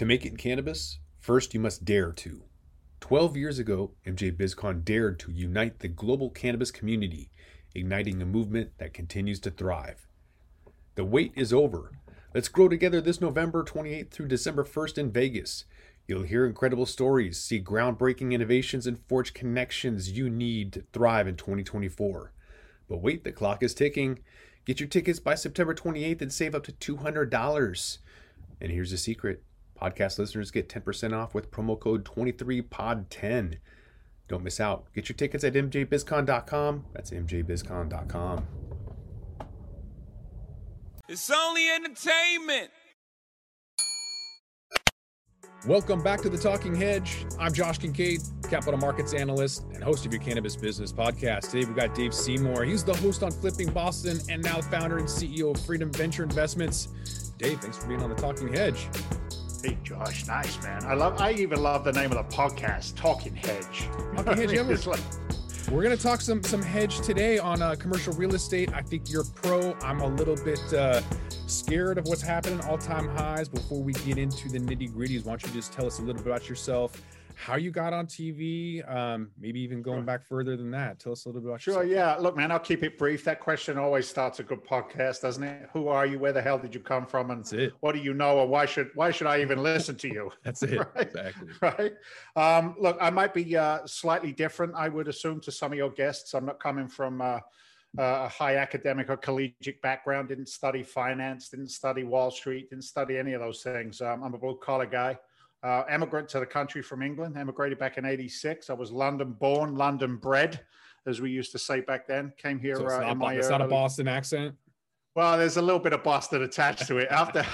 To make it in cannabis, first you must dare to. 12 years ago, MJ BizCon dared to unite the global cannabis community, igniting a movement that continues to thrive. The wait is over. Let's grow together this November 28th through December 1st in Vegas. You'll hear incredible stories, see groundbreaking innovations, and forge connections you need to thrive in 2024. But wait, the clock is ticking. Get your tickets by September 28th and save up to $200. And here's the secret Podcast listeners get 10% off with promo code 23pod10. Don't miss out. Get your tickets at mjbizcon.com. That's mjbizcon.com. It's only entertainment. Welcome back to the Talking Hedge. I'm Josh Kincaid, capital markets analyst and host of your cannabis business podcast. Today we've got Dave Seymour. He's the host on Flipping Boston and now the founder and CEO of Freedom Venture Investments. Dave, thanks for being on the Talking Hedge. Hey Josh, nice man. I love. I even love the name of the podcast, Talking Hedge. Talking Hedge. Yeah, like... We're gonna talk some some hedge today on uh, commercial real estate. I think you're pro. I'm a little bit uh, scared of what's happening, all time highs. Before we get into the nitty gritties, why don't you just tell us a little bit about yourself? How you got on TV, um, maybe even going back further than that. Tell us a little bit about Sure, yourself. yeah. Look, man, I'll keep it brief. That question always starts a good podcast, doesn't it? Who are you? Where the hell did you come from? And what do you know? Or why should why should I even listen to you? That's it. right? Exactly. Right. Um, look, I might be uh, slightly different, I would assume, to some of your guests. I'm not coming from uh, a high academic or collegiate background, didn't study finance, didn't study Wall Street, didn't study any of those things. Um, I'm a blue collar guy uh, emigrant to the country from England, emigrated back in 86. I was London born, London bred, as we used to say back then. Came here so it's, uh, not, my it's not a Boston accent. Well, there's a little bit of Boston attached to it. After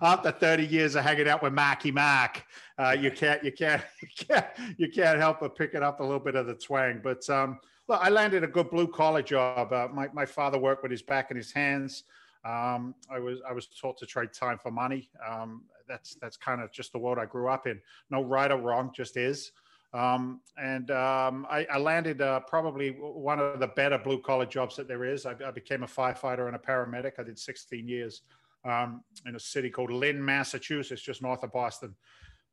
after 30 years of hanging out with Marky Mark, uh, you can't you can't you can't you can't help but pick it up a little bit of the twang. But um, look, I landed a good blue collar job. Uh, my my father worked with his back and his hands. Um, I was I was taught to trade time for money. Um, that's that's kind of just the world I grew up in. No right or wrong, just is. Um, and um, I, I, landed uh, probably one of the better blue collar jobs that there is. I, I, became a firefighter and a paramedic. I did 16 years um, in a city called Lynn, Massachusetts, just north of Boston.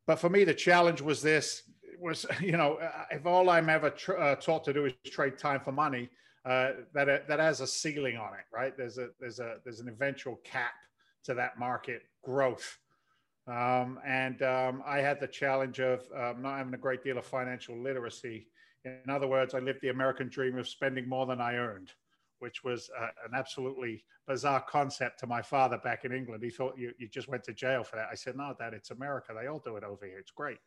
But for me, the challenge was this: was you know, uh, if all I'm ever tr- uh, taught to do is trade time for money, uh, that uh, that has a ceiling on it, right? There's a there's a there's an eventual cap to that market growth. Um, and um, I had the challenge of um, not having a great deal of financial literacy. In other words, I lived the American dream of spending more than I earned, which was uh, an absolutely bizarre concept to my father back in England. He thought you, you just went to jail for that. I said, no, Dad, it's America. They all do it over here. It's great.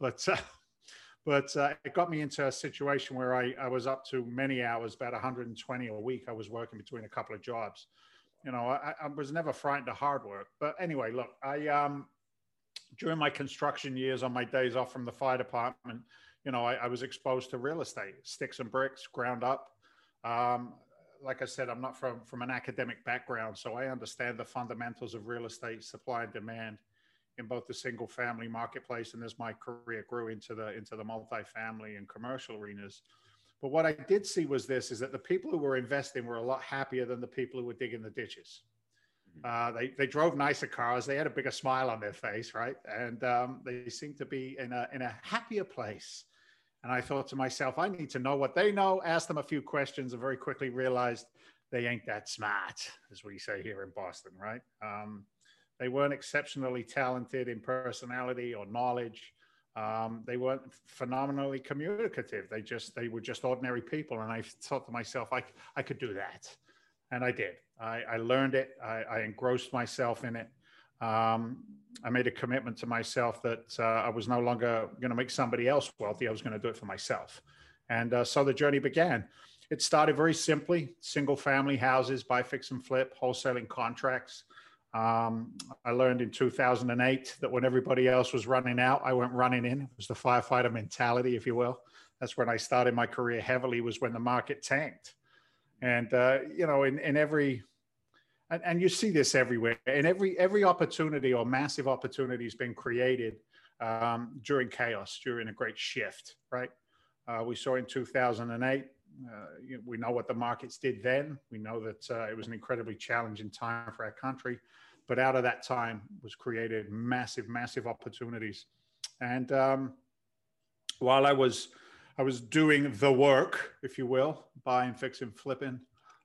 But, uh, but uh, it got me into a situation where I, I was up to many hours, about 120 a week. I was working between a couple of jobs you know, I, I, was never frightened of hard work. But anyway, look, I um, during my construction years on my days off from the fire department, you know, I, I was exposed to real estate, sticks and bricks, ground up. Um, like I said, I'm not from from an academic background, so I understand the fundamentals of real estate supply and demand in both the single family marketplace and as my career grew into the into the multifamily and commercial arenas. But what I did see was this: is that the people who were investing were a lot happier than the people who were digging the ditches. Uh, they, they drove nicer cars. They had a bigger smile on their face, right? And um, they seemed to be in a, in a happier place. And I thought to myself, I need to know what they know, ask them a few questions, and very quickly realized they ain't that smart, as we say here in Boston, right? Um, they weren't exceptionally talented in personality or knowledge. Um, they weren't phenomenally communicative. They just they were just ordinary people. And I thought to myself, I, I could do that and I did. I, I learned it. I, I, engrossed myself in it. Um, I made a commitment to myself that uh, I was no longer going to make somebody else wealthy. I was going to do it for myself. And uh, so the journey began. It started very simply single family houses, buy, fix, and flip, wholesaling contracts. Um, I learned in 2008 that when everybody else was running out, I went running in. It was the firefighter mentality, if you will. That's when I started my career heavily, was when the market tanked. And uh, you know, in, in every and, and you see this everywhere, and every every opportunity or massive opportunity has been created um, during chaos, during a great shift, right? Uh, we saw in 2008. Uh, you know, we know what the markets did then. We know that uh, it was an incredibly challenging time for our country. but out of that time was created massive, massive opportunities. And um, while I was I was doing the work, if you will, buying, fixing, flipping,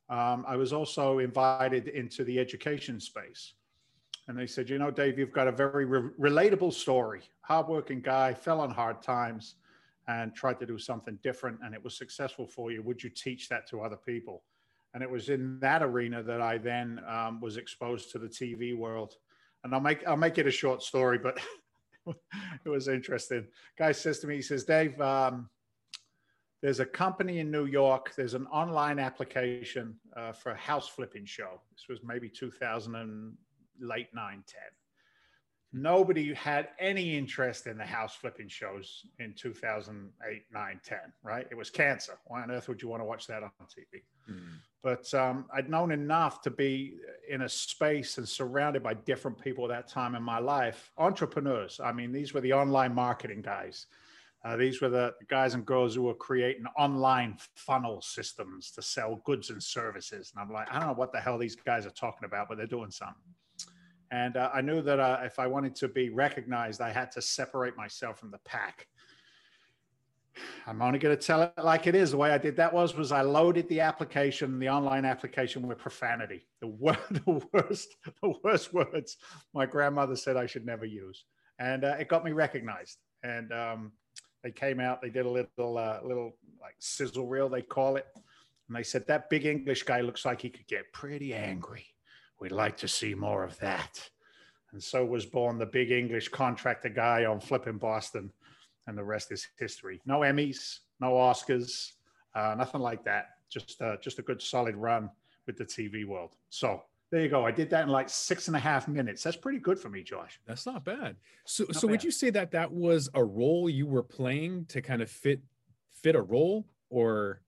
um, I was also invited into the education space. And they said, you know, Dave, you've got a very re- relatable story. Hardworking guy, fell on hard times, and tried to do something different, and it was successful for you. Would you teach that to other people? And it was in that arena that I then um, was exposed to the TV world. And I'll make I'll make it a short story, but it was interesting. Guy says to me, he says, Dave, um, there's a company in New York. There's an online application uh, for a house flipping show. This was maybe 2000 and late 9, 10 nobody had any interest in the house flipping shows in 2008 9 10 right it was cancer why on earth would you want to watch that on tv mm. but um, i'd known enough to be in a space and surrounded by different people at that time in my life entrepreneurs i mean these were the online marketing guys uh, these were the guys and girls who were creating online funnel systems to sell goods and services and i'm like i don't know what the hell these guys are talking about but they're doing something and uh, I knew that uh, if I wanted to be recognized, I had to separate myself from the pack. I'm only going to tell it like it is. The way I did that was was I loaded the application, the online application, with profanity. The, the worst, the worst words my grandmother said I should never use, and uh, it got me recognized. And um, they came out, they did a little, uh, little like sizzle reel, they call it, and they said that big English guy looks like he could get pretty angry. We'd like to see more of that. And so was born the big English contractor guy on Flipping Boston. And the rest is history. No Emmys, no Oscars, uh, nothing like that. Just, uh, just a good solid run with the TV world. So there you go. I did that in like six and a half minutes. That's pretty good for me, Josh. That's not bad. So, not so bad. would you say that that was a role you were playing to kind of fit fit a role, or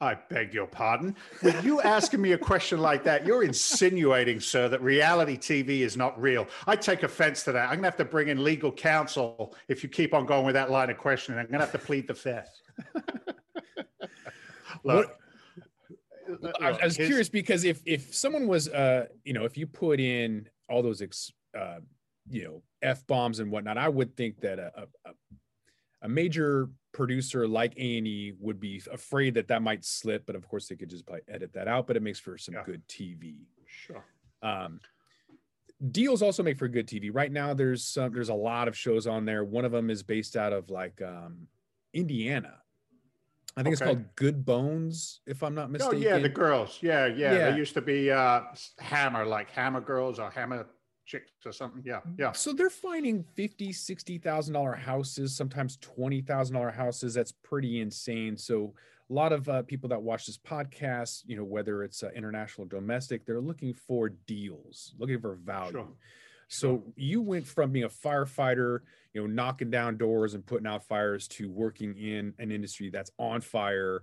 I beg your pardon. With you asking me a question like that, you're insinuating, sir, that reality TV is not real. I take offense to that. I'm going to have to bring in legal counsel if you keep on going with that line of questioning. I'm going to have to plead the fifth. Look, I, I was his, curious because if if someone was, uh, you know, if you put in all those, ex, uh, you know, f bombs and whatnot, I would think that a, a, a major producer like A&E would be afraid that that might slip, but of course they could just probably edit that out, but it makes for some yeah. good TV. Sure. Um, deals also make for good TV. Right now there's some, there's a lot of shows on there. One of them is based out of like um, Indiana. I think okay. it's called Good Bones, if I'm not mistaken. Oh yeah, the girls. Yeah, yeah. yeah. They used to be uh, Hammer, like Hammer Girls or Hammer chicks or something. Yeah, yeah. So they're finding fifty, sixty thousand dollar houses, sometimes twenty thousand dollar houses. That's pretty insane. So a lot of uh, people that watch this podcast, you know, whether it's uh, international or domestic, they're looking for deals, looking for value. Sure. So you went from being a firefighter, you know, knocking down doors and putting out fires to working in an industry that's on fire,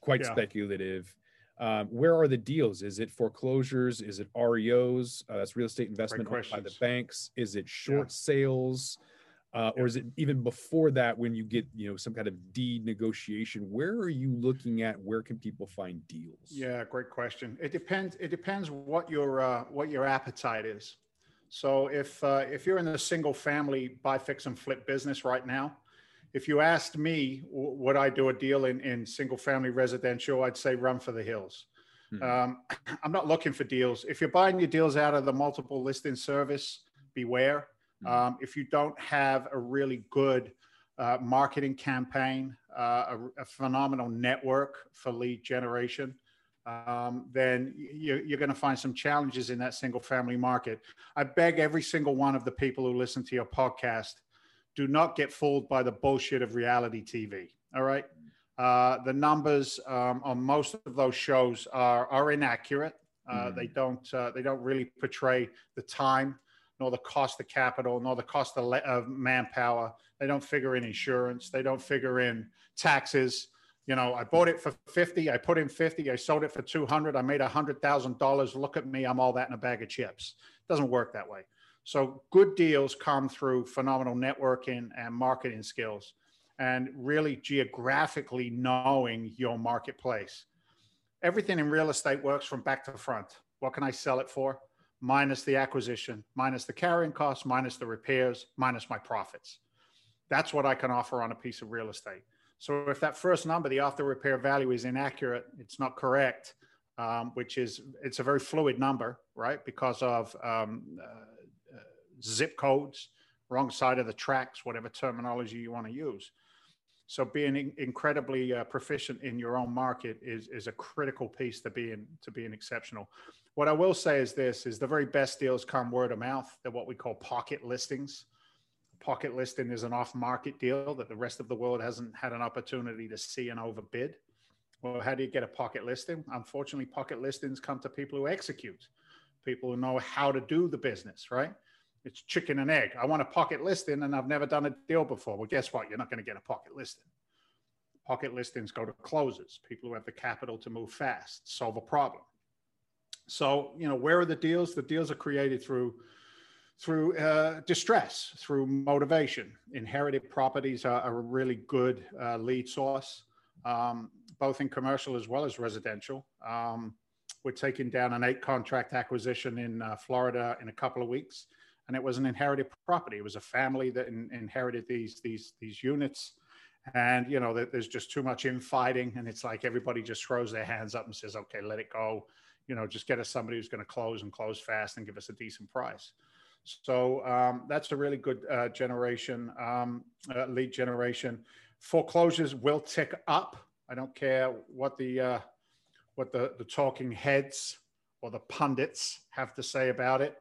quite yeah. speculative. Um, where are the deals? Is it foreclosures? Is it REOs? Uh, that's real estate investment by the banks. Is it short yeah. sales? Uh, or is it even before that when you get you know some kind of deed negotiation where are you looking at where can people find deals yeah great question it depends it depends what your uh, what your appetite is so if uh, if you're in the single family buy fix and flip business right now if you asked me, would I do a deal in, in single family residential? I'd say run for the hills. Hmm. Um, I'm not looking for deals. If you're buying your deals out of the multiple listing service, beware. Hmm. Um, if you don't have a really good uh, marketing campaign, uh, a, a, phenomenal network for lead generation, um, then you, you're going to find some challenges in that single family market. I beg every single one of the people who listen to your podcast do not get fooled by the bullshit of reality TV. All right. Uh, the numbers um, on most of those shows are, are inaccurate. Uh, mm. They don't uh, they don't really portray the time, nor the cost of capital, nor the cost of, le- of manpower. They don't figure in insurance. They don't figure in taxes. You know, I bought it for fifty. I put in fifty. I sold it for two hundred. I made a hundred thousand dollars. Look at me. I'm all that in a bag of chips. It doesn't work that way. So good deals come through phenomenal networking and marketing skills and really geographically knowing your marketplace. Everything in real estate works from back to front. What can I sell it for? minus the acquisition, minus the carrying costs, minus the repairs, minus my profits. That's what I can offer on a piece of real estate. So if that first number, the after repair value is inaccurate, it's not correct, um, which is it's a very fluid number, right? Because of um, uh, zip codes, wrong side of the tracks, whatever terminology you want to use. So being in, incredibly uh, proficient in your own market is is a critical piece to being to being exceptional. What I will say is this: is the very best deals come word of mouth. They're what we call pocket listings pocket listing is an off market deal that the rest of the world hasn't had an opportunity to see and overbid. Well, how do you get a pocket listing? Unfortunately, pocket listings come to people who execute, people who know how to do the business, right? It's chicken and egg. I want a pocket listing and I've never done a deal before. Well, guess what? You're not going to get a pocket listing. Pocket listings go to closers, people who have the capital to move fast, solve a problem. So, you know, where are the deals? The deals are created through through uh, distress, through motivation. Inherited properties are, are a really good uh, lead source, um, both in commercial as well as residential. Um, we're taking down an eight contract acquisition in uh, Florida in a couple of weeks, and it was an inherited property. It was a family that in, inherited these these these units, and you know there's just too much infighting, and it's like everybody just throws their hands up and says, "Okay, let it go." You know, just get us somebody who's going to close and close fast and give us a decent price. So um, that's a really good uh, generation, um, uh, lead generation. Foreclosures will tick up. I don't care what the uh, what the, the talking heads or the pundits have to say about it.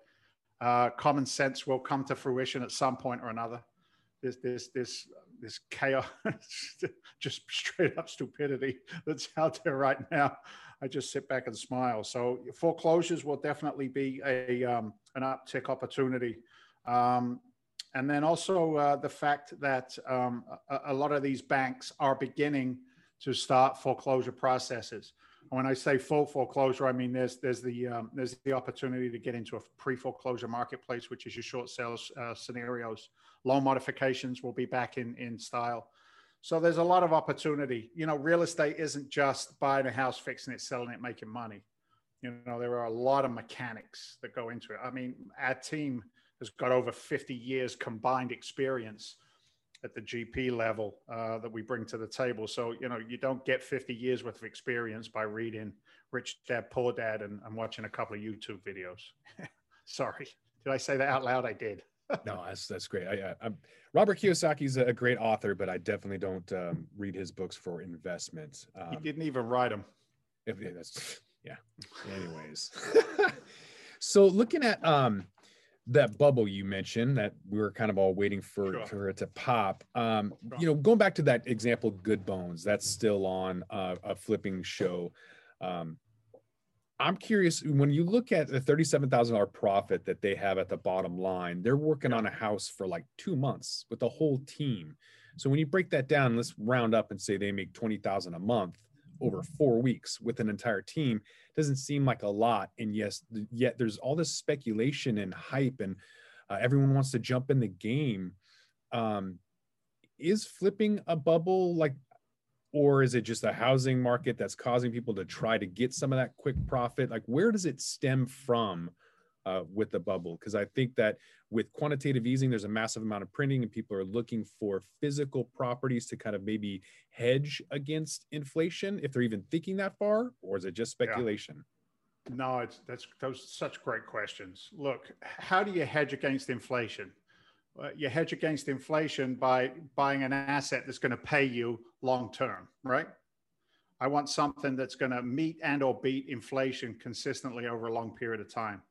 Uh, common sense will come to fruition at some point or another. This this this this chaos, just straight up stupidity that's out there right now. I just sit back and smile. So foreclosures will definitely be a um, an uptick opportunity. Um, and then also uh, the fact that um, a, a, lot of these banks are beginning to start foreclosure processes. when I say full foreclosure, I mean there's there's the um, there's the opportunity to get into a pre-foreclosure marketplace, which is your short sales uh, scenarios. Loan modifications will be back in in style. So there's a lot of opportunity. You know, real estate isn't just buying a house, fixing it, selling it, making money. You know, there are a lot of mechanics that go into it. I mean, our team has got over 50 years combined experience at the GP level uh, that we bring to the table. So, you know, you don't get 50 years worth of experience by reading Rich Dad, Poor Dad and, and watching a couple of YouTube videos. Sorry. Did I say that out loud? I did. No, that's that's great. I, I, Robert Kiyosaki's a great author, but I definitely don't um, read his books for investment. Um, he didn't even write them. If, yeah, that's yeah. Anyways, so looking at um that bubble you mentioned that we were kind of all waiting for, sure. for it to pop. Um, you know, going back to that example, Good Bones, that's still on uh, a flipping show. Um, I'm curious when you look at the $37,000 profit that they have at the bottom line, they're working on a house for like two months with the whole team. So when you break that down, let's round up and say they make 20,000 a month over four weeks with an entire team doesn't seem like a lot. And yes, yet there's all this speculation and hype and uh, everyone wants to jump in the game. Um, is flipping a bubble like or is it just a housing market that's causing people to try to get some of that quick profit? Like where does it stem from uh, with the bubble? Because i think that with quantitative easing there's a massive amount of printing and people are looking for physical properties to kind of maybe hedge against inflation if they're even thinking that far or is it just speculation? Yeah. no it's that's those such great questions. Look how do you hedge against inflation you hedge against inflation by buying an asset that's going to pay you long term, right? I want something that's going to meet and or beat inflation consistently over a long period of time.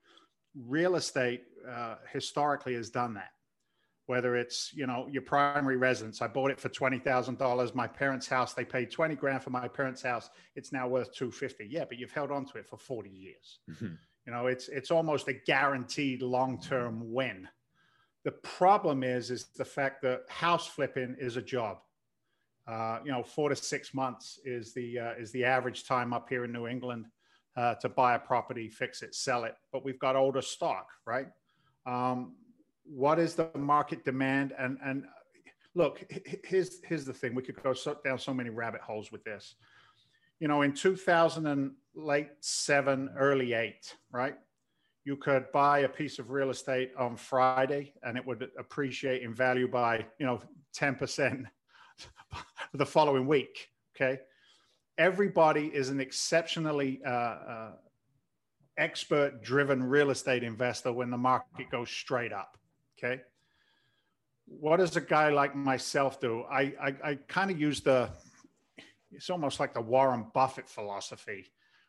Real estate uh, historically has done that. Whether it's you know your primary residence, I bought it for twenty thousand dollars. My parents' house, they paid twenty grand for my parents' house. It's now worth two fifty. Yeah, but you've held on to it for forty years. Mm-hmm. You know, it's it's almost a guaranteed long term win the problem is, is the fact that house flipping is a job. Uh, you know, four to six months is the uh, is the average time up here in New England uh, to buy a property, fix it, sell it. But we've got older stock, right? Um, what is the market demand? And and look, here's here's the thing: we could go so, down so many rabbit holes with this. You know, in 2000 and late seven, early eight, right? You could buy a piece of real estate on Friday and it would appreciate in value by, you know, 10% the following week. Okay. Everybody is an exceptionally uh, uh, expert driven real estate investor when the market goes straight up. Okay. What does a guy like myself do? I, I, I kind of use the, it's almost like the Warren Buffett philosophy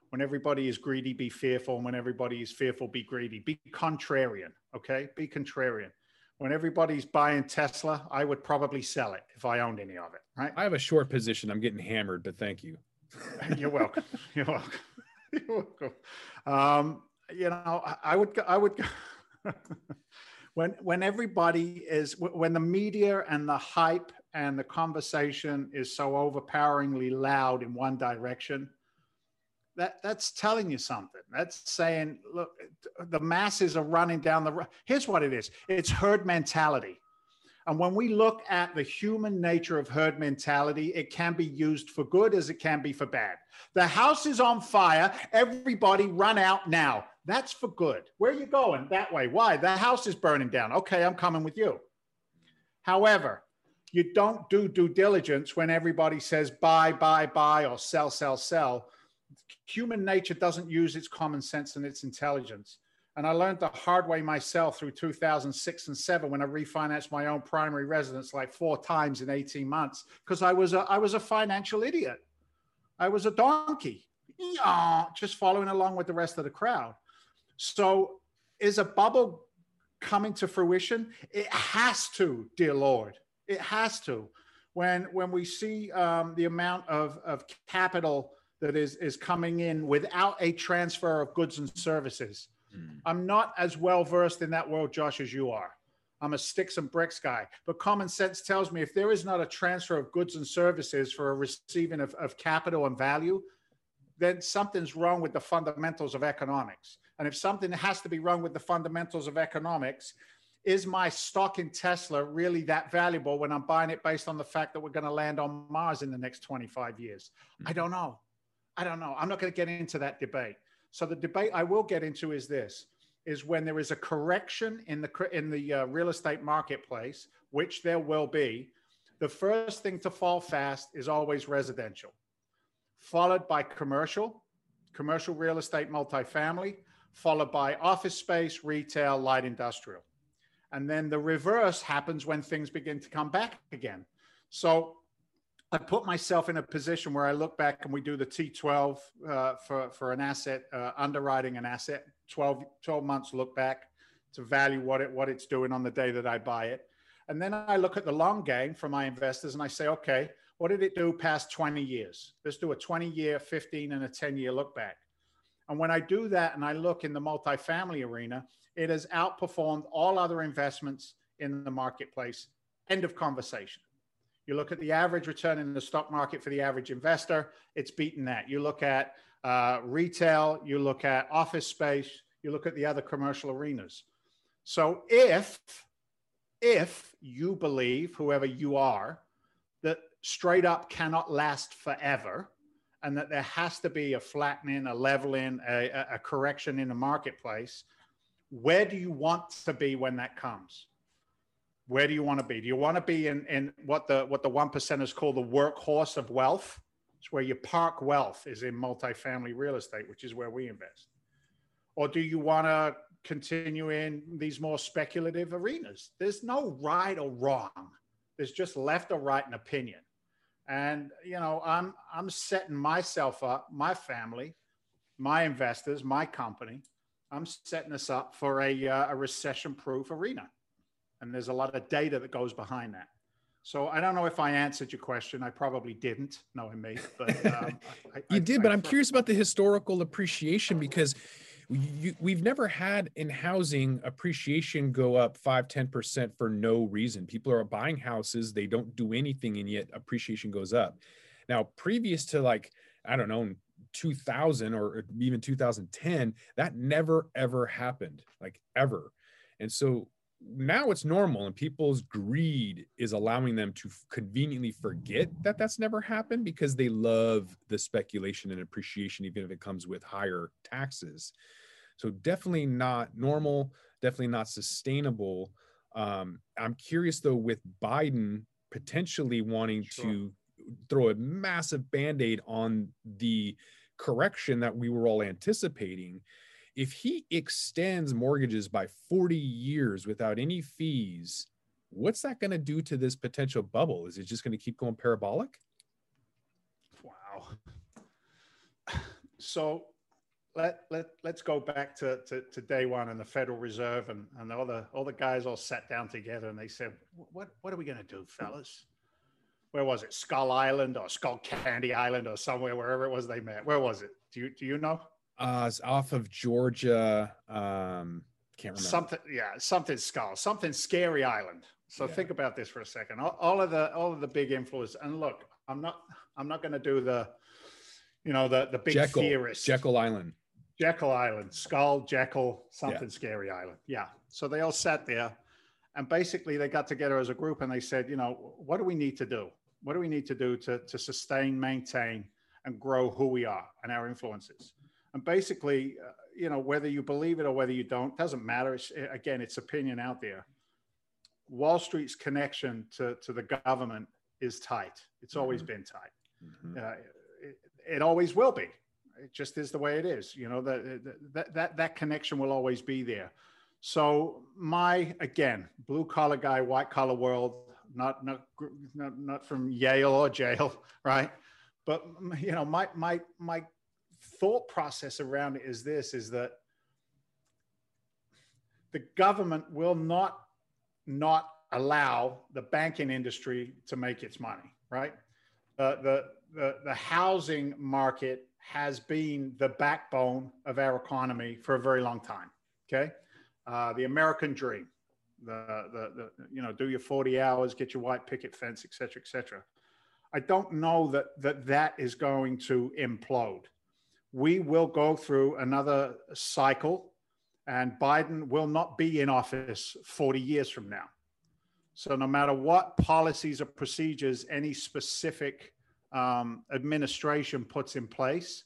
when everybody is greedy, be fearful. And when everybody is fearful, be greedy. Be contrarian. Okay. Be contrarian. When everybody's buying Tesla, I would probably sell it if I owned any of it. Right. I have a short position. I'm getting hammered, but thank you. You're welcome. You're welcome. You're welcome. Um, you know, I would, I would, when, when everybody is, when the media and the hype and the conversation is so overpoweringly loud in one direction, that that's telling you something. That's saying, look, the masses are running down the. Here's what it is: it's herd mentality. And when we look at the human nature of herd mentality, it can be used for good as it can be for bad. The house is on fire. Everybody run out now. That's for good. Where are you going? That way. Why? The house is burning down. Okay, I'm coming with you. However, you don't do due diligence when everybody says buy, buy, buy, or sell, sell, sell human nature doesn't use its common sense and its intelligence. And I learned the hard way myself through 2006 and seven when I refinanced my own primary residence like four times in 18 months because I was a, I was a financial idiot. I was a donkey, just following along with the rest of the crowd. So is a bubble coming to fruition? It has to, dear Lord. It has to. When, when we see um, the amount of, of capital that is is coming in without a transfer of goods and services. Mm. I'm not as well versed in that world, Josh, as you are. I'm a sticks and bricks guy, but common sense tells me if there is not a transfer of goods and services for a receiving of, of capital and value, then something's wrong with the fundamentals of economics. And if something has to be wrong with the fundamentals of economics, is my stock in Tesla really that valuable when I'm buying it based on the fact that we're going to land on Mars in the next 25 years? I don't know. I don't know. I'm not going to get into that debate. So the debate I will get into is this: is when there is a correction in the in the uh, real estate marketplace, which there will be. The first thing to fall fast is always residential, followed by commercial, commercial real estate, multifamily, followed by office space, retail, light industrial. And then the reverse happens when things begin to come back again. So I put myself in a position where I look back and we do the T12 uh, for, for an asset, uh, underwriting an asset, 12, 12 months look back to value what it what it's doing on the day that I buy it. And then I look at the long game for my investors and I say, okay, what did it do past 20 years? Let's do a 20 year, 15 and a 10 year look back. And when I do that and I look in the multifamily arena, it has outperformed all other investments in the marketplace. End of conversation. You look at the average return in the stock market for the average investor, it's beaten that. You look at uh, retail, you look at office space, you look at the other commercial arenas. So if if you believe, whoever you are, that straight up cannot last forever, and that there has to be a flattening, a leveling, a, a correction in the marketplace, where do you want to be when that comes? Where do you want to be? Do you want to be in, in what the what the one percenters call the workhorse of wealth? It's where you park wealth is in multifamily real estate, which is where we invest. Or do you want to continue in these more speculative arenas? There's no right or wrong. There's just left or right an opinion. And you know, I'm I'm setting myself up, my family, my investors, my company. I'm setting us up for a, uh, a recession-proof arena and there's a lot of data that goes behind that. So I don't know if I answered your question. I probably didn't, knowing me, but um, I, you I, did. I, but I'm curious about the historical appreciation because you, we've never had in housing appreciation go up 5 10% for no reason people are buying houses they don't do anything and yet appreciation goes up now previous to like i don't know 2000 or even 2010 that never ever happened like ever and so now it's normal and people's greed is allowing them to conveniently forget that that's never happened because they love the speculation and appreciation even if it comes with higher taxes So definitely not normal, definitely not sustainable. Um, I'm curious though, with Biden potentially wanting sure. to throw a massive band aid on the correction that we were all anticipating. If he extends mortgages by 40 years without any fees, what's that going to do to this potential bubble? Is it just going to keep going parabolic? Wow. So let, let, let's go back to, to, to, day one and the Federal Reserve and, and all the all the guys all sat down together and they said, what, what are we going to do, fellas? Where was it? Skull Island or Skull Candy Island or somewhere, wherever it was they met. Where was it? Do you, do you know? Uh, it's off of Georgia. Um, can't remember. Something, yeah, something skull, something scary island. So yeah. think about this for a second. All, all, of the all of the big influence. And look, I'm not I'm not going to do the, you know, the the big Jekyll, theorist. Jekyll Island. Jekyll Island, Skull, Jekyll, something yeah. scary island. Yeah. So they all sat there and basically they got together as a group and they said, you know, what do we need to do? What do we need to do to, to sustain, maintain, and grow who we are and our influences? And basically, uh, you know, whether you believe it or whether you don't, doesn't matter. It's, again, it's opinion out there. Wall Street's connection to, to the government is tight. It's always mm-hmm. been tight. Mm-hmm. Uh, it, it always will be it just is the way it is. You know that that that that connection will always be there. So my again, blue collar guy, white collar world, not not not not from Yale or jail, right? But you know, my my my thought process around it is this: is that the government will not not allow the banking industry to make its money, right? Uh, the, the the housing market has been the backbone of our economy for a very long time. Okay, uh, the American dream, the, the the you know, do your forty hours, get your white picket fence, et cetera, et cetera. I don't know that that that is going to implode. We will go through another cycle, and Biden will not be in office forty years from now. So no matter what policies or procedures any specific um, administration puts in place.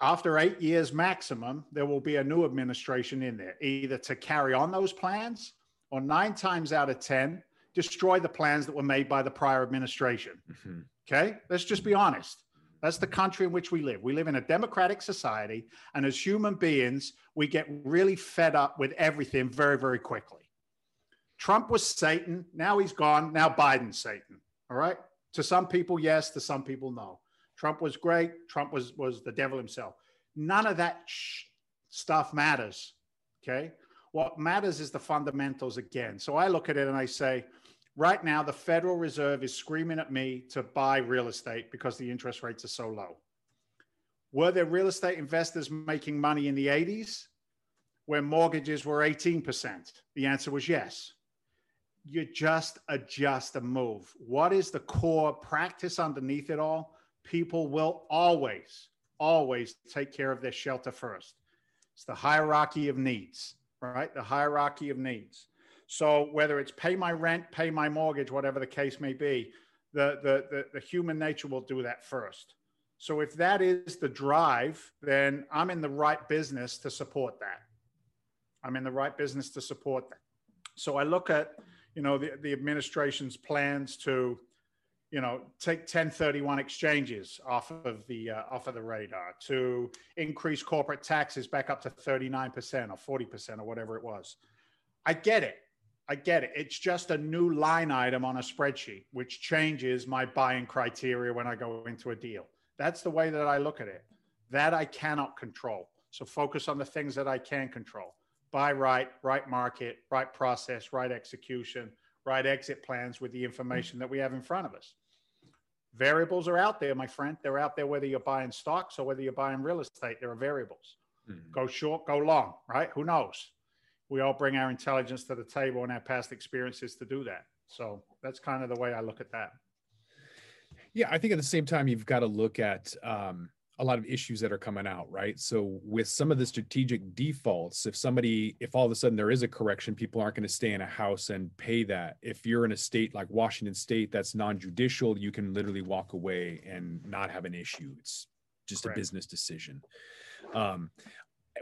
After eight years maximum, there will be a new administration in there, either to carry on those plans or nine times out of 10, destroy the plans that were made by the prior administration. Mm-hmm. Okay, let's just be honest. That's the country in which we live. We live in a democratic society, and as human beings, we get really fed up with everything very, very quickly. Trump was Satan. Now he's gone. Now Biden's Satan. All right. To some people, yes. To some people, no. Trump was great. Trump was was the devil himself. None of that sh- stuff matters. Okay. What matters is the fundamentals again. So I look at it and I say, right now, the Federal Reserve is screaming at me to buy real estate because the interest rates are so low. Were there real estate investors making money in the 80s when mortgages were 18%? The answer was yes you just adjust and move. What is the core practice underneath it all? People will always, always take care of their shelter first. It's the hierarchy of needs, right? The hierarchy of needs. So whether it's pay my rent, pay my mortgage, whatever the case may be, the, the, the, the human nature will do that first. So if that is the drive, then I'm in the right business to support that. I'm in the right business to support that. So I look at you know, the, the administration's plans to, you know, take 1031 exchanges off of the uh, off of the radar, to increase corporate taxes back up to 39% or 40% or whatever it was. I get it. I get it. It's just a new line item on a spreadsheet, which changes my buying criteria when I go into a deal. That's the way that I look at it. That I cannot control. So focus on the things that I can control buy right, right market, right process, right execution, right exit plans with the information that we have in front of us. Variables are out there, my friend. They're out there whether you're buying stocks or whether you're buying real estate. There are variables. Mm-hmm. Go short, go long, right? Who knows? We all bring our intelligence to the table and our past experiences to do that. So that's kind of the way I look at that. Yeah, I think at the same time, you've got to look at um, a lot of issues that are coming out, right? So with some of the strategic defaults, if somebody, if all of a sudden there is a correction, people aren't going to stay in a house and pay that. If you're in a state like Washington State that's non-judicial, you can literally walk away and not have an issue. It's just Correct. a business decision. Um,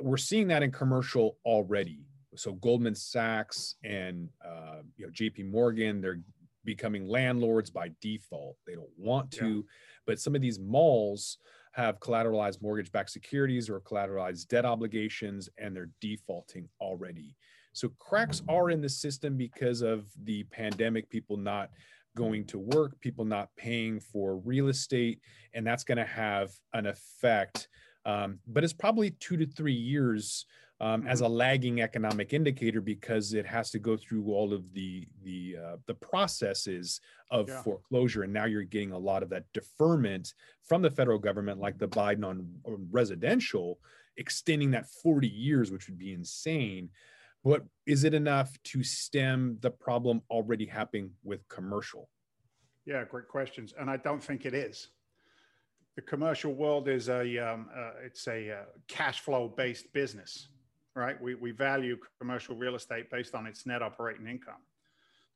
we're seeing that in commercial already. So Goldman Sachs and uh, you know J.P. Morgan, they're becoming landlords by default. They don't want to, yeah. but some of these malls have collateralized mortgage-backed securities or collateralized debt obligations, and they're defaulting already. So cracks are in the system because of the pandemic. People not going to work, people not paying for real estate, and that's going to have an effect. Um, but it's probably two to three years um, as mm-hmm. a lagging economic indicator because it has to go through all of the the uh, the processes of yeah. foreclosure, and now you're getting a lot of that deferment from the federal government, like the Biden on, on residential, extending that 40 years, which would be insane. But is it enough to stem the problem already happening with commercial? Yeah, great questions, and I don't think it is. The commercial world is a um, uh, it's a uh, cash flow based business, right? We we value commercial real estate based on its net operating income.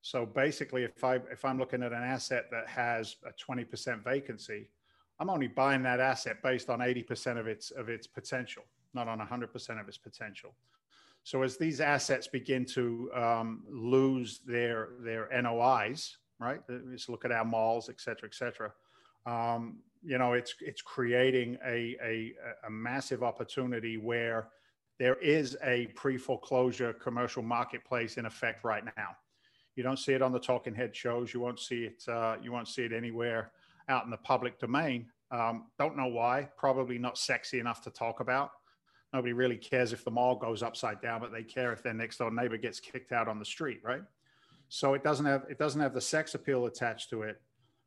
So basically, if I if I'm looking at an asset that has a 20% vacancy, I'm only buying that asset based on 80% of its of its potential, not on 100% of its potential. So as these assets begin to um, lose their their NOIs, right? Let's look at our malls, et cetera, et cetera. Um, you know, it's it's creating a, a, a massive opportunity where there is a pre-foreclosure commercial marketplace in effect right now. You don't see it on the talking head shows. You won't see it. Uh, you won't see it anywhere out in the public domain. Um, don't know why. Probably not sexy enough to talk about. Nobody really cares if the mall goes upside down, but they care if their next door neighbor gets kicked out on the street, right? So it doesn't have it doesn't have the sex appeal attached to it.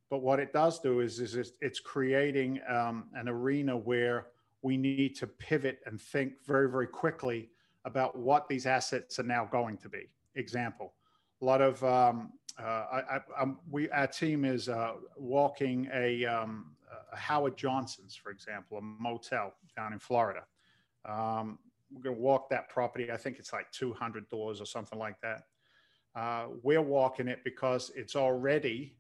But what it does do is, is it's creating um, an arena where we need to pivot and think very, very quickly about what these assets are now going to be. Example, a lot of um, uh, I, I, we our team is uh, walking a, um, a Howard Johnson's, for example, a motel down in Florida. Um, we're going to walk that property. I think it's like 200 doors or something like that. Uh, we're walking it because it's already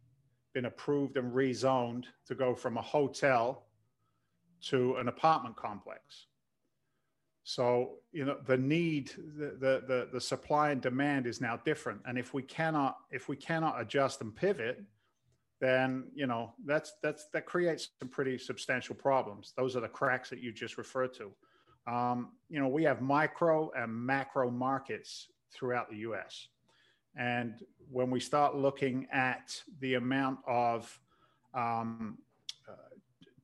been approved and rezoned to go from a hotel to an apartment complex. So, you know, the need, the, the, the, the, supply and demand is now different. And if we cannot, if we cannot adjust and pivot, then, you know, that's, that's, that creates some pretty substantial problems. Those are the cracks that you just referred to. Um, you know, we have micro and macro markets throughout the US. And when we start looking at the amount of um,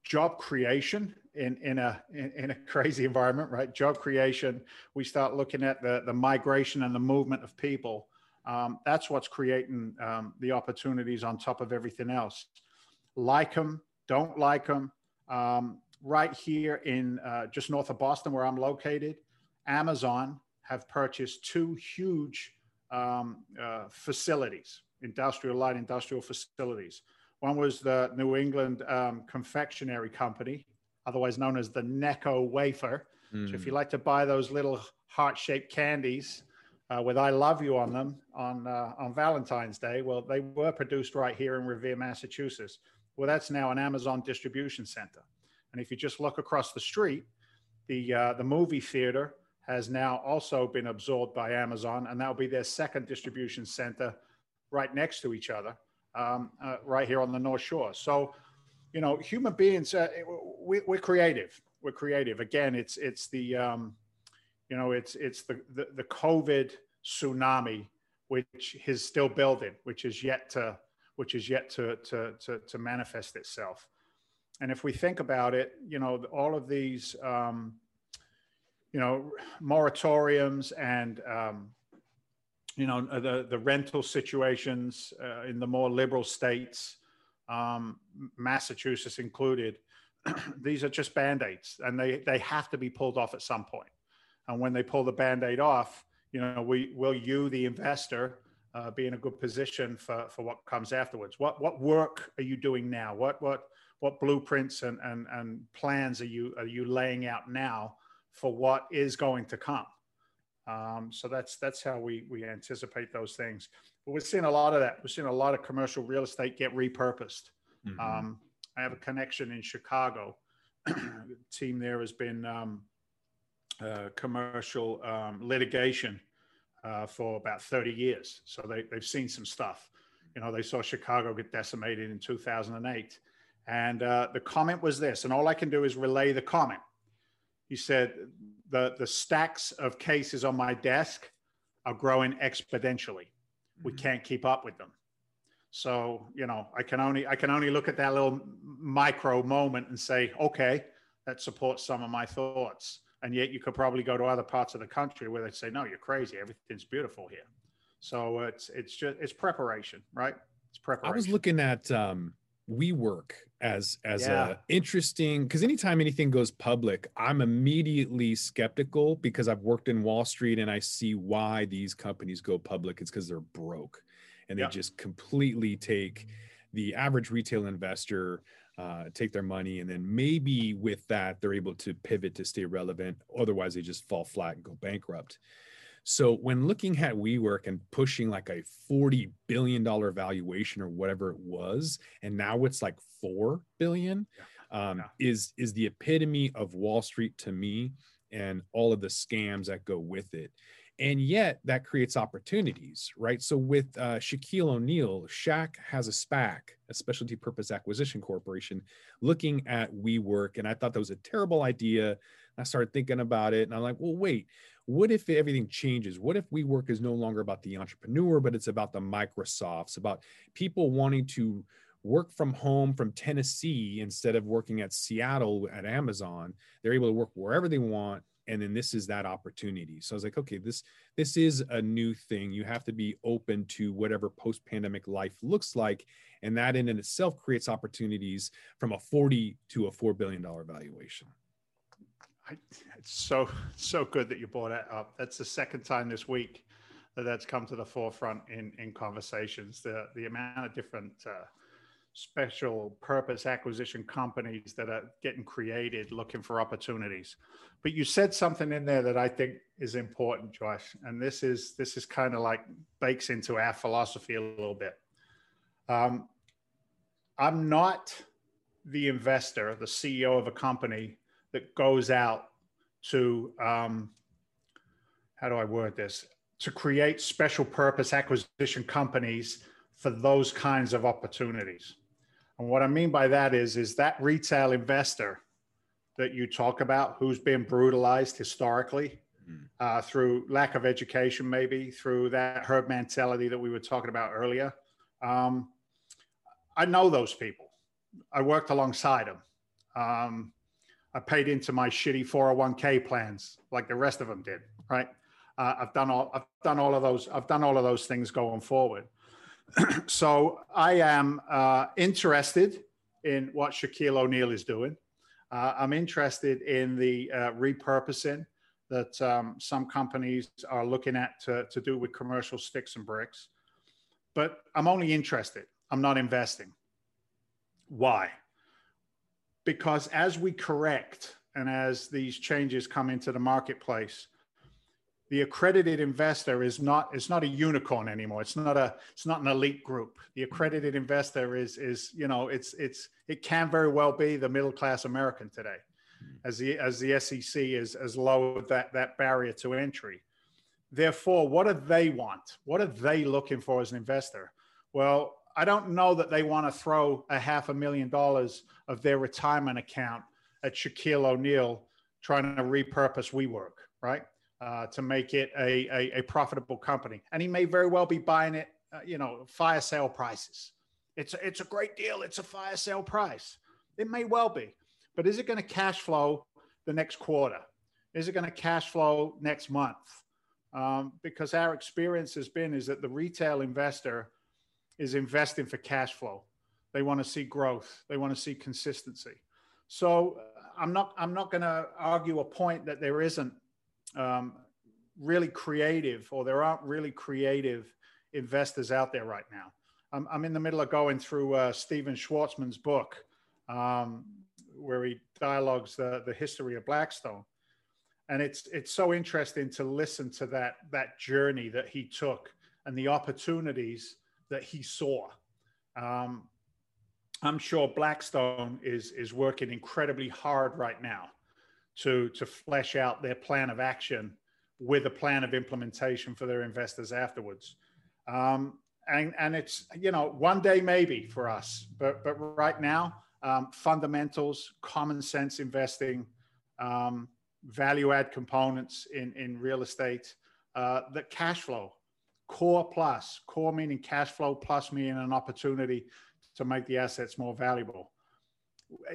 job creation in, in, a, in, in, a crazy environment, right? Job creation, we start looking at the, the migration and the movement of people. Um, that's what's creating um, the opportunities on top of everything else. Like them, don't like them. Um, right here in uh, just north of Boston, where I'm located, Amazon have purchased two huge um, uh, facilities, industrial light industrial facilities. One was the New England um, Confectionery Company, otherwise known as the Necco Wafer. Mm. So if you hmm. like to buy those little heart-shaped candies uh, with "I love you" on them on uh, on Valentine's Day, well, they were produced right here in Revere, Massachusetts. Well, that's now an Amazon distribution center. And if you just look across the street, the uh, the movie theater has now also been absorbed by Amazon, and that'll be their second distribution center right next to each other, um, uh, right here on the North Shore. So, you know, human beings, uh, we, are creative. We're creative. Again, it's it's the um, you know it's it's the, the the COVID tsunami, which is still building, which is yet to which is yet to to to, to manifest itself and if we think about it, you know, all of these, um, you know, moratoriums and, um, you know, the, the rental situations uh, in the more liberal states, um, Massachusetts included, these are just band-aids and they, they have to be pulled off at some point. And when they pull the band-aid off, you know, we will you, the investor, uh, be in a good position for, for what comes afterwards. What, what work are you doing now? What, what, what blueprints and, and, and plans are you are you laying out now for what is going to come? Um, so that's that's how we we anticipate those things. But we're seeing a lot of that. We're seeing a lot of commercial real estate get repurposed. Mm-hmm. Um, I have a connection in Chicago. the team there has been um, uh, commercial um, litigation uh, for about 30 years. So they, they've seen some stuff. You know, they saw Chicago get decimated in 2008. And uh, the comment was this, and all I can do is relay the comment. He said, the, the stacks of cases on my desk are growing exponentially. We mm-hmm. can't keep up with them. So, you know, I can only I can only look at that little micro moment and say, okay, that supports some of my thoughts. And yet you could probably go to other parts of the country where they say, no, you're crazy. Everything's beautiful here. So it's it's just it's preparation, right? It's preparation. I was looking at um WeWork as as yeah. a interesting because anytime anything goes public, I'm immediately skeptical because I've worked in Wall Street and I see why these companies go public. It's because they're broke and they yeah. just completely take the average retail investor uh, take their money and then maybe with that they're able to pivot to stay relevant otherwise they just fall flat and go bankrupt so when looking at WeWork and pushing like a 40 billion dollar valuation or whatever it was and now it's like 4 billion um, yeah. is is the epitome of Wall Street to me and all of the scams that go with it and yet that creates opportunities, right? So with uh, Shaquille O'Neal, Shaq has a SPAC, a Specialty Purpose Acquisition Corporation, looking at WeWork, and I thought that was a terrible idea. I started thinking about it, and I'm like, well, wait, what if everything changes? What if WeWork is no longer about the entrepreneur, but it's about the Microsofts, about people wanting to work from home from Tennessee instead of working at Seattle at Amazon? They're able to work wherever they want and then this is that opportunity so i was like okay this this is a new thing you have to be open to whatever post pandemic life looks like and that in and itself creates opportunities from a 40 to a 4 billion dollar valuation it's so so good that you brought that up that's the second time this week that that's come to the forefront in in conversations the the amount of different uh, special purpose acquisition companies that are getting created looking for opportunities. But you said something in there that I think is important, Josh, and this is this is kind of like bakes into our philosophy a little bit. Um, I'm not the investor, the CEO of a company that goes out to um, how do I word this? To create special purpose acquisition companies for those kinds of opportunities. And what I mean by that is, is that retail investor that you talk about who's been brutalized historically mm. uh, through lack of education, maybe through that herd mentality that we were talking about earlier. Um, I know those people. I worked alongside them. Um, I paid into my shitty 401k plans like the rest of them did, right? Uh, I've done all I've done all of those I've done all of those things going forward. so I am uh, interested in what Shaquille O'Neal is doing. Uh, I'm interested in the uh, repurposing that um, some companies are looking at to, to do with commercial sticks and bricks. But I'm only interested. I'm not investing. Why? Because as we correct and as these changes come into the marketplace, the accredited investor is not it's not a unicorn anymore. It's not a it's not an elite group. The accredited investor is is you know it's it's it can very well be the middle class american today as the as the sec is as lowered that that barrier to entry. Therefore what do they want? What are they looking for as an investor? Well i don't know that they want to throw a half a million dollars of their retirement account at shaquille o'neal trying to repurpose WeWork, right uh, to make it a, a, a, profitable company. And he may very well be buying it, uh, you know, fire sale prices. It's a, it's a great deal. It's a fire sale price. It may well be, but is it going to cash flow the next quarter? Is it going to cash flow next month? Um, because our experience has been is that the retail investor is investing for cash flow. They want to see growth. They want to see consistency. So uh, I'm not I'm not going to argue a point that there isn't um, really creative or there aren't really creative investors out there right now. I'm, I'm in the middle of going through uh, Stephen Schwarzman's book um, where he dialogues the, the history of Blackstone. And it's, it's so interesting to listen to that, that journey that he took and the opportunities that he saw. Um, I'm sure Blackstone is, is working incredibly hard right now to to flesh out their plan of action with a plan of implementation for their investors afterwards. Um, and and it's you know one day maybe for us, but but right now um, fundamentals, common sense investing, um, value add components in in real estate, uh, the cash flow, core plus, core meaning cash flow plus meaning an opportunity to make the assets more valuable.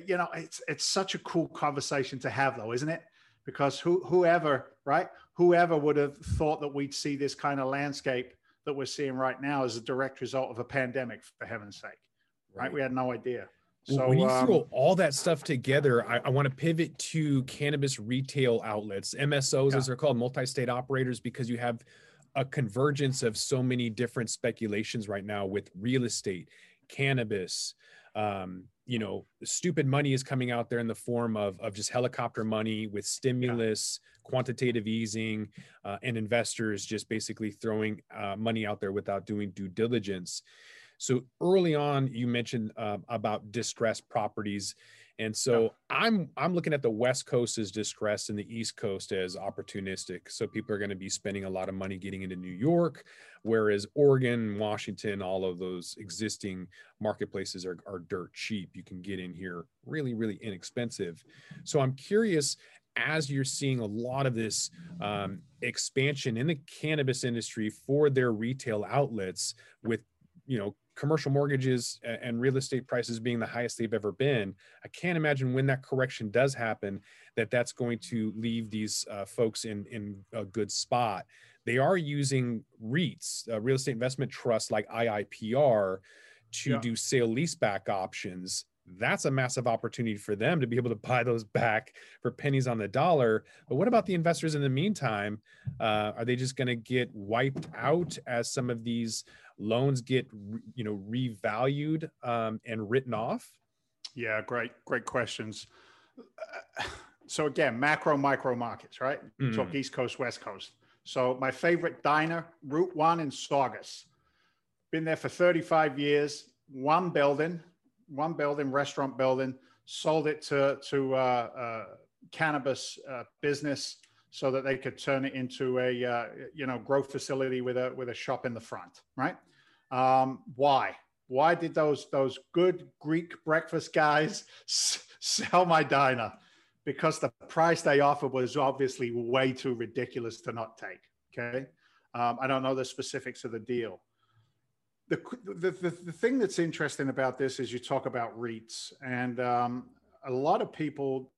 You know, it's it's such a cool conversation to have though, isn't it? Because who whoever right whoever would have thought that we'd see this kind of landscape that we're seeing right now as a direct result of a pandemic, for heaven's sake. Right? right? We had no idea. So when you um, throw all that stuff together, I, I want to pivot to cannabis retail outlets, MSOs yeah. as they're called, multi-state operators, because you have a convergence of so many different speculations right now with real estate, cannabis, um, you know, stupid money is coming out there in the form of, of just helicopter money with stimulus, yeah. quantitative easing, uh, and investors just basically throwing uh, money out there without doing due diligence. So early on, you mentioned uh, about distressed properties and so. I'm I'm looking at the West Coast as distressed and the East Coast as opportunistic. So people are going to be spending a lot of money getting into New York, whereas Oregon, Washington, all of those existing marketplaces are, are dirt cheap. You can get in here really, really inexpensive. So I'm curious as you're seeing a lot of this um, expansion in the cannabis industry for their retail outlets with you know commercial mortgages and real estate prices being the highest they've ever been i can't imagine when that correction does happen that that's going to leave these uh, folks in in a good spot they are using reits uh, real estate investment trusts like iipr to yeah. do sale leaseback options that's a massive opportunity for them to be able to buy those back for pennies on the dollar. But what about the investors in the meantime? Uh, are they just going to get wiped out as some of these loans get, you know, revalued um, and written off? Yeah, great, great questions. So again, macro, micro markets, right? Mm. Talk East Coast, West Coast. So my favorite diner, Route One in Saugus. Been there for 35 years. One building, one building, restaurant building, sold it to to uh, uh, cannabis uh, business so that they could turn it into a uh, you know growth facility with a with a shop in the front. Right? Um, why? Why did those those good Greek breakfast guys sell my diner? Because the price they offered was obviously way too ridiculous to not take. Okay. Um, I don't know the specifics of the deal the, the, the, thing that's interesting about this is you talk about REITs, and um, a lot of people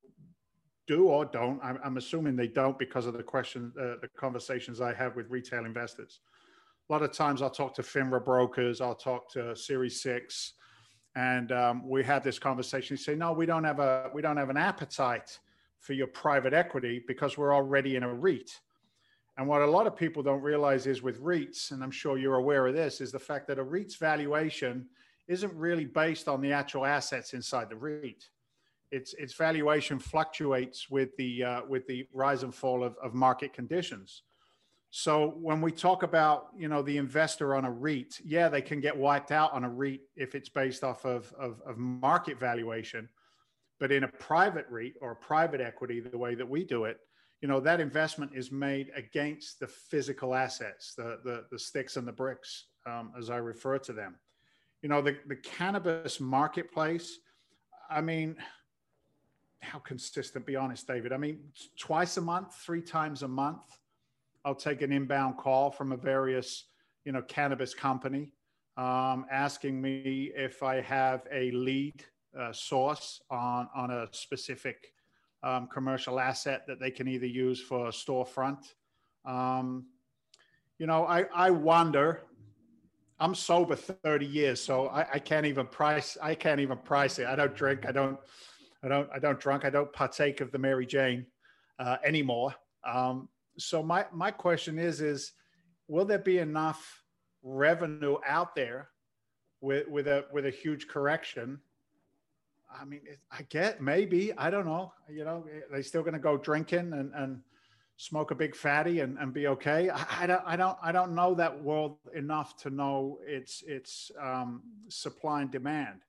do or don't. I'm, I'm, assuming they don't because of the question, uh, the conversations I have with retail investors. A lot of times I'll talk to FINRA brokers, I'll talk to Series Six, and um, we have this conversation. You say, no, we don't have a we don't have an appetite for your private equity because we're already in a REIT. And what a lot of people don't realize is with REITs, and I'm sure you're aware of this, is the fact that a REIT's valuation isn't really based on the actual assets inside the REIT. Its, its valuation fluctuates with the, uh, with the rise and fall of, of market conditions. So when we talk about, you know, the investor on a REIT, yeah, they can get wiped out on a REIT if it's based off of, of, of market valuation. But in a private REIT or private equity, the way that we do it, you know that investment is made against the physical assets the the, the sticks and the bricks um, as i refer to them. You know the, the cannabis marketplace i mean how consistent be honest david. I mean twice a month three times a month i'll take an inbound call from a various you know cannabis company um, asking me if i have a lead uh, source on on a specific um, commercial asset that they can either use for a storefront. Um, you know, I, I wonder. I'm sober 30 years, so I, I can't even price. I can't even price it. I don't drink. I don't. I don't. I don't drunk. I don't partake of the Mary Jane uh, anymore. Um, so my my question is is will there be enough revenue out there with with a with a huge correction I mean, I get maybe I don't know. You know, they still going to go drinking and and smoke a big fatty and, and be okay. I, I, don't I don't I don't know that world enough to know its its um, supply and demand.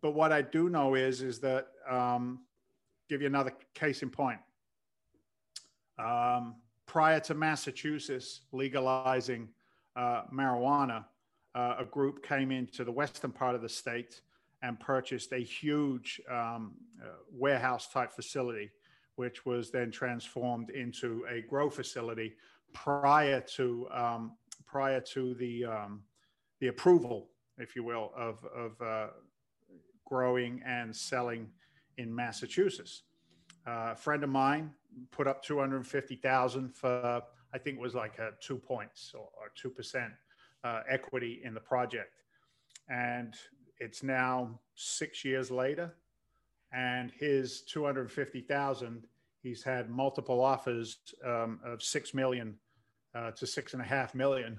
But what I do know is is that um, give you another case in point. Um, prior to Massachusetts legalizing uh, marijuana, uh, a group came into the western part of the state and purchased a huge um, uh, warehouse type facility, which was then transformed into a grow facility prior to um, prior to the um, the approval, if you will, of of uh, growing and selling in Massachusetts. Uh, a friend of mine put up 250,000 for, I think it was like a two points or, or 2% uh, equity in the project. And it's now six years later and his 250,000, he's had multiple offers um, of 6 million uh, to six and a half million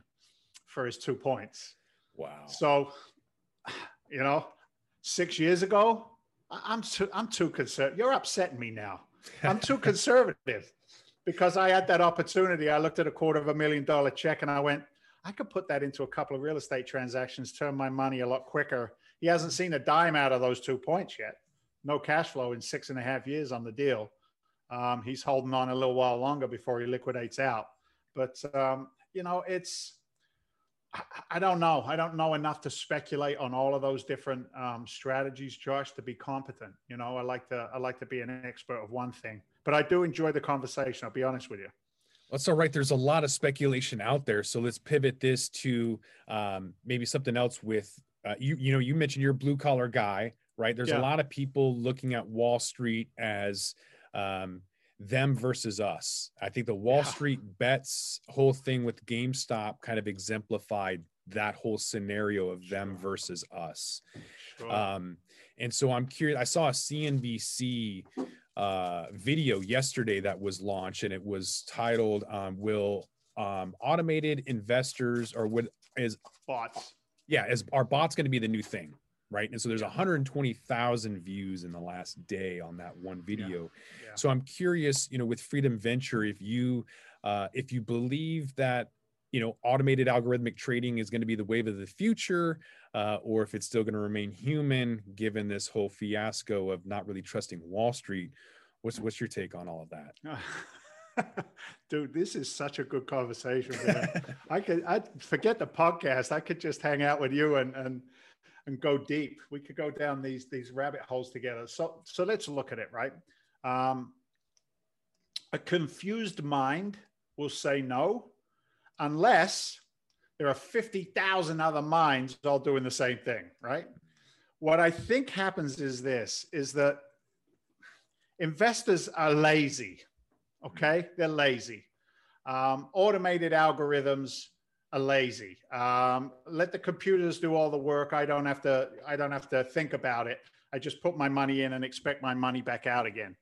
for his two points. Wow. So, you know, six years ago, I'm too, I'm too conservative. You're upsetting me now. I'm too conservative because I had that opportunity. I looked at a quarter of a million dollar check and I went, I could put that into a couple of real estate transactions, turn my money a lot quicker. He hasn't seen a dime out of those two points yet. No cash flow in six and a half years on the deal. Um, he's holding on a little while longer before he liquidates out. But, um, you know, it's, I don't know. I don't know enough to speculate on all of those different um, strategies, Josh, to be competent. You know, I like to I like to be an expert of one thing, but I do enjoy the conversation. I'll be honest with you. That's all right. There's a lot of speculation out there, so let's pivot this to um, maybe something else. With uh, you, you know, you mentioned you're a blue collar guy, right? There's Yeah. a lot of people looking at Wall Street as um, them versus us. I think the Wall Yeah. Street bets whole thing with GameStop kind of exemplified that whole scenario of them versus us. Sure. Um, and so I'm curious. I saw a CNBC uh, video yesterday that was launched, and it was titled um, "Will um, Automated Investors or What Is Bots. Yeah is our bots going to be the new thing?" Right, and so there's 120,000 views in the last day on that one video. Yeah. So I'm curious, you know, with Freedom Venture, if you uh, if you believe that you know automated algorithmic trading is going to be the wave of the future uh, or if it's still going to remain human given this whole fiasco of not really trusting wall street what's what's your take on all of that Dude, this is such a good conversation. I could I forget the podcast. I could just hang out with you and and and go deep. We could go down these these rabbit holes together. So so let's look at it, right? Um, a confused mind will say no unless there are 50,000 other minds all doing the same thing, right? What I think happens is this is that investors are lazy. Okay, they're lazy. Um, automated algorithms are lazy. Um, let the computers do all the work. I don't have to. I don't have to think about it. I just put my money in and expect my money back out again.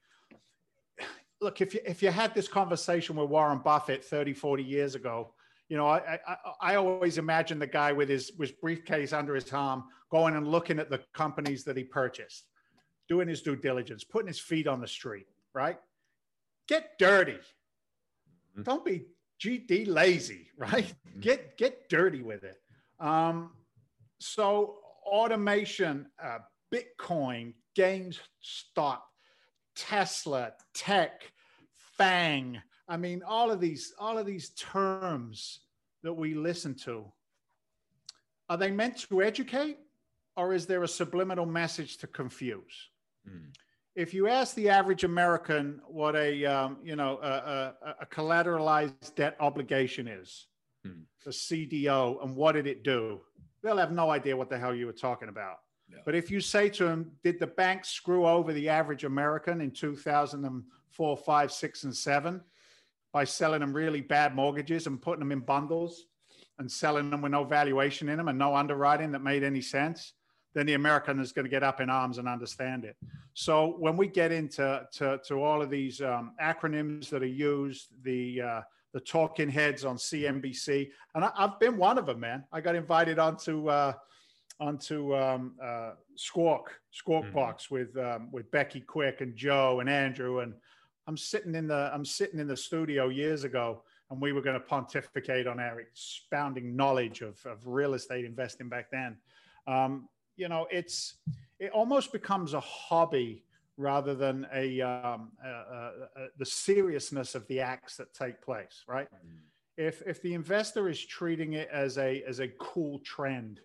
Look, if you if you had this conversation with Warren Buffett 30, 40 years ago, you know, I I, I always imagine the guy with his his briefcase under his arm going and looking at the companies that he purchased, doing his due diligence, putting his feet on the street, right? Get dirty. Mhm. Don't be GD lazy, right? Mhm. Get get dirty with it. Um, so automation, uh, Bitcoin, GameStop, Tesla, tech, Fang. I mean, all of these, all of these terms that we listen to, are they meant to educate, or is there a subliminal message to confuse? Mm. If you ask the average American what a um, you know a, a, a collateralized debt obligation is, Hmm. the CDO, and what did it do, they'll have no idea what the hell you were talking about. No. But if you say to them, did the bank screw over the average American in 2004, 5, 6, and 7 by selling them really bad mortgages and putting them in bundles and selling them with no valuation in them and no underwriting that made any sense? Then the American is going to get up in arms and understand it. So when we get into to, to all of these um, acronyms that are used, the uh, the talking heads on CNBC, and I, I've been one of them, man. I got invited onto uh, onto um, uh, Squawk Squawk Mhm. Box with um, with Becky Quick and Joe and Andrew, and I'm sitting in the I'm sitting in the studio years ago, and we were going to pontificate on our expounding knowledge of, of real estate investing back then. Um, you know, it's it almost becomes a hobby rather than a, um, uh, uh, uh, the seriousness of the acts that take place, right? If if the investor is treating it as a as a cool trend,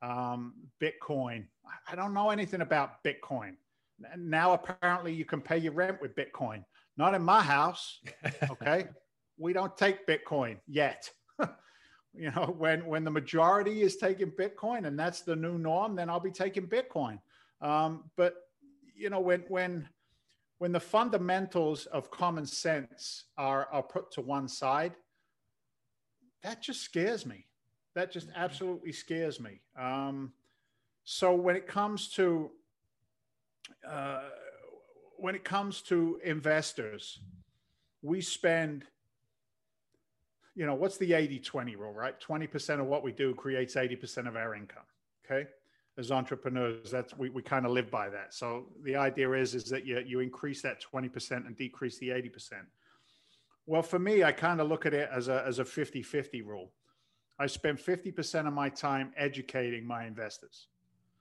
um, Bitcoin, I don't know anything about Bitcoin. Now apparently you can pay your rent with Bitcoin. Not in my house, okay? we don't take Bitcoin yet. you know, when when the majority is taking Bitcoin and that's the new norm, then I'll be taking Bitcoin. Um, but you know, when when when the fundamentals of common sense are are put to one side, that just scares me. That just absolutely scares me. Um, so when it comes to uh, when it comes to investors, we spend you know, what's the 80 20 rule, right? 20% of what we do creates 80% of our income. Okay. As entrepreneurs, that's we, we kind of live by that. So the idea is is that you, you increase that 20% and decrease the 80%. Well, for me, I kind of look at it as a as a 50-50 rule. I spend 50% of my time educating my investors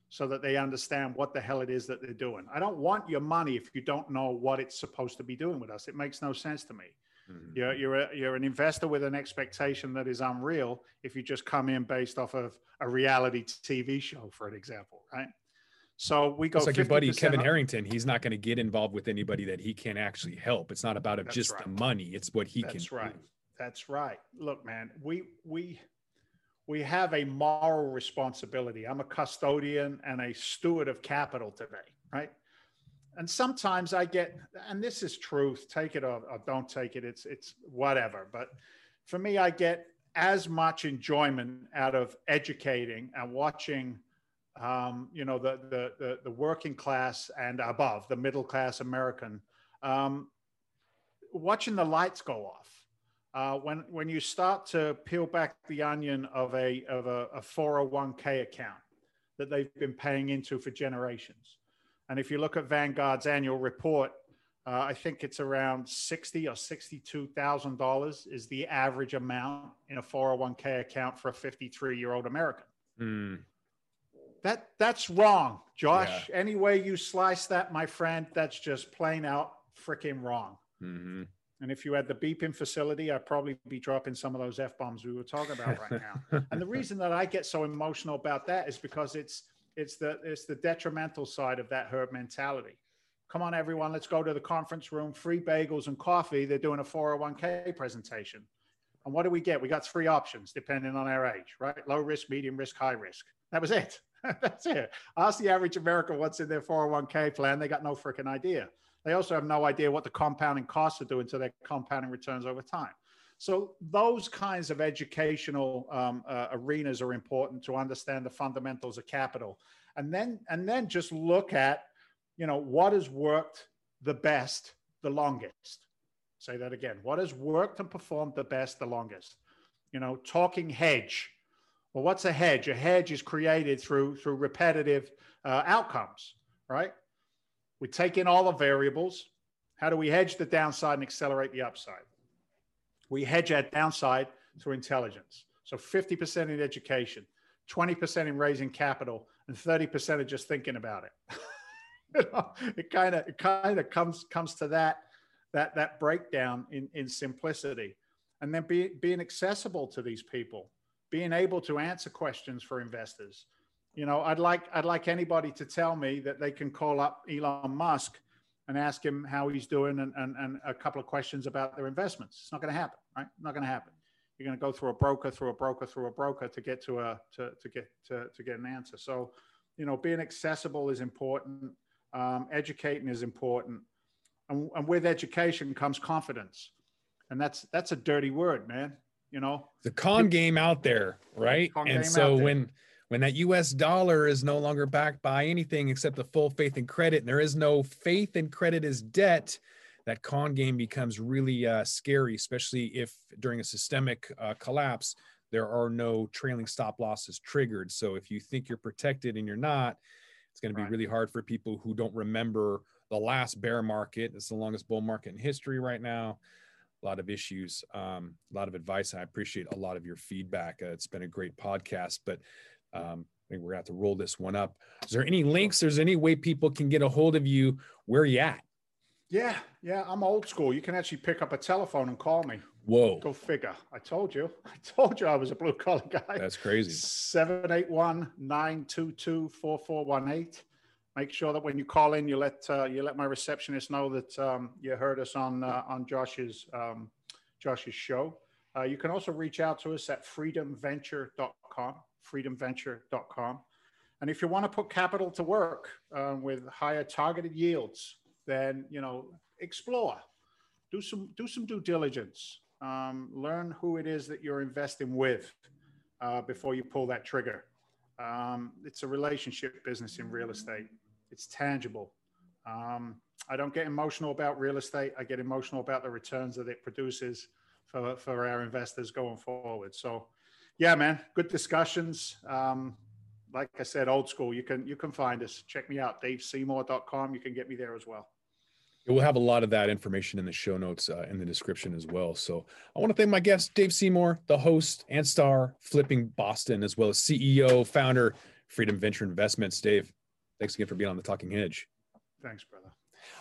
so that they understand what the hell it is that they're doing. I don't want your money if you don't know what it's supposed to be doing with us. It makes no sense to me. Mm-hmm. You're you're a, you're an investor with an expectation that is unreal if you just come in based off of a reality TV show, for an example, right? So we go. It's like your buddy Kevin up. Harrington. He's not going to get involved with anybody that he can't actually help. It's not about it, just right. the money. It's what he That's can. That's right. Do. That's right. Look, man, we we we have a moral responsibility. I'm a custodian and a steward of capital today, right? And sometimes I get, and this is truth, take it or, or, don't take it. It's it's whatever. But for me, I get as much enjoyment out of educating and watching, um, you know, the, the, the the working class and above, the middle class American, um, watching the lights go off. Uh, when when you start to peel back the onion of a of a, a 401k account that they've been paying into for generations and if you look at Vanguard's annual report, uh, I think it's around sixty or sixty-two thousand dollars is the average amount in a four hundred one k account for a fifty-three-year-old American. Mm. That that's wrong, Josh. Yeah. Any way you slice that, my friend, that's just plain out freaking wrong. Mm-hmm. And if you had the beeping facility, I'd probably be dropping some of those f bombs we were talking about right now. and the reason that I get so emotional about that is because it's it's the it's the detrimental side of that herd mentality. Come on, everyone, let's go to the conference room. Free bagels and coffee. They're doing a 401k presentation. And what do we get? We got three options depending on our age, right? Low risk, medium risk, high risk. That was it. That's it. Ask the average American what's in their 401k plan. They got no freaking idea. They also have no idea what the compounding costs are doing to their compounding returns over time. So those kinds of educational um, uh, arenas are important to understand the fundamentals of capital, and then and then just look at, you know, what has worked the best, the longest. Say that again. What has worked and performed the best, the longest? You know, talking hedge. Well, what's a hedge? A hedge is created through through repetitive uh, outcomes, right? We take in all the variables. How do we hedge the downside and accelerate the upside? We hedge our downside through intelligence. So 50% in education, 20% in raising capital, and 30% of just thinking about it. you know, it kind of it kind of comes comes to that that that breakdown in in simplicity, and then be, being accessible to these people, being able to answer questions for investors. You know, I'd like I'd like anybody to tell me that they can call up Elon Musk and ask him how he's doing and, and, and a couple of questions about their investments. It's not going to happen, right? Not going to happen. You're going to go through a broker, through a broker, through a broker to get to a to, to get to, to get an answer. So, you know, being accessible is important. Um, educating is important, and, and with education comes confidence, and that's that's a dirty word, man. You know, the con game out there, right? And so when when that US dollar is no longer backed by anything except the full faith and credit, and there is no faith and credit as debt, that con game becomes really uh, scary, especially if during a systemic uh, collapse, there are no trailing stop losses triggered. So if you think you're protected and you're not, it's going to be right. really hard for people who don't remember the last bear market. It's the longest bull market in history right now. A lot of issues, um, a lot of advice. I appreciate a lot of your feedback. Uh, it's been a great podcast, but um, I think we're gonna have to roll this one up. Is there any links? There's any way people can get a hold of you? Where are you at? Yeah, yeah, I'm old school. You can actually pick up a telephone and call me. Whoa, Go figure. I told you. I told you I was a blue collar guy. that's crazy. 781 922 4418. Make sure that when you call in, you let uh, you let my receptionist know that um, you heard us on uh, on Josh's um, Josh's show. Uh, you can also reach out to us at freedomventure.com, freedomventure.com. And if you want to put capital to work uh, with higher targeted yields, then you know explore, do some do some due diligence, um, learn who it is that you're investing with uh, before you pull that trigger. Um, it's a relationship business in real estate. It's tangible. Um, I don't get emotional about real estate. I get emotional about the returns that it produces for, for our investors going forward. So, yeah, man, good discussions. Um, like I said, old school. You can you can find us. Check me out, DaveSeymour.com. You can get me there as well. We'll have a lot of that information in the show notes uh, in the description as well. So I want to thank my guest, Dave Seymour, the host and star, Flipping Boston, as well as CEO, founder, Freedom Venture Investments. Dave, thanks again for being on the Talking Hedge. Thanks, brother.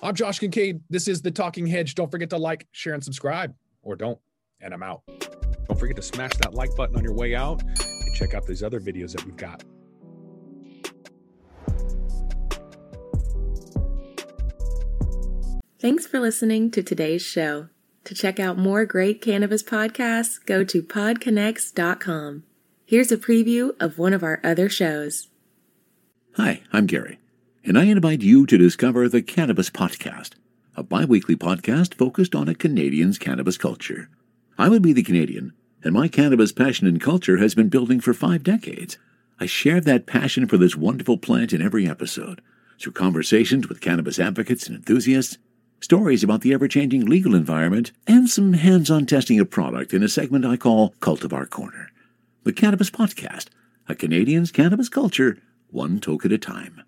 I'm Josh Kincaid. This is the Talking Hedge. Don't forget to like, share, and subscribe, or don't. And I'm out. Don't forget to smash that like button on your way out and check out these other videos that we've got. Thanks for listening to today's show. To check out more great cannabis podcasts, go to podconnects.com. Here's a preview of one of our other shows. Hi, I'm Gary, and I invite you to discover the Cannabis Podcast, a bi weekly podcast focused on a Canadian's cannabis culture. I would be the Canadian, and my cannabis passion and culture has been building for five decades. I share that passion for this wonderful plant in every episode through conversations with cannabis advocates and enthusiasts, stories about the ever changing legal environment, and some hands on testing of product in a segment I call Cultivar Corner. The Cannabis Podcast, a Canadian's cannabis culture, one toke at a time.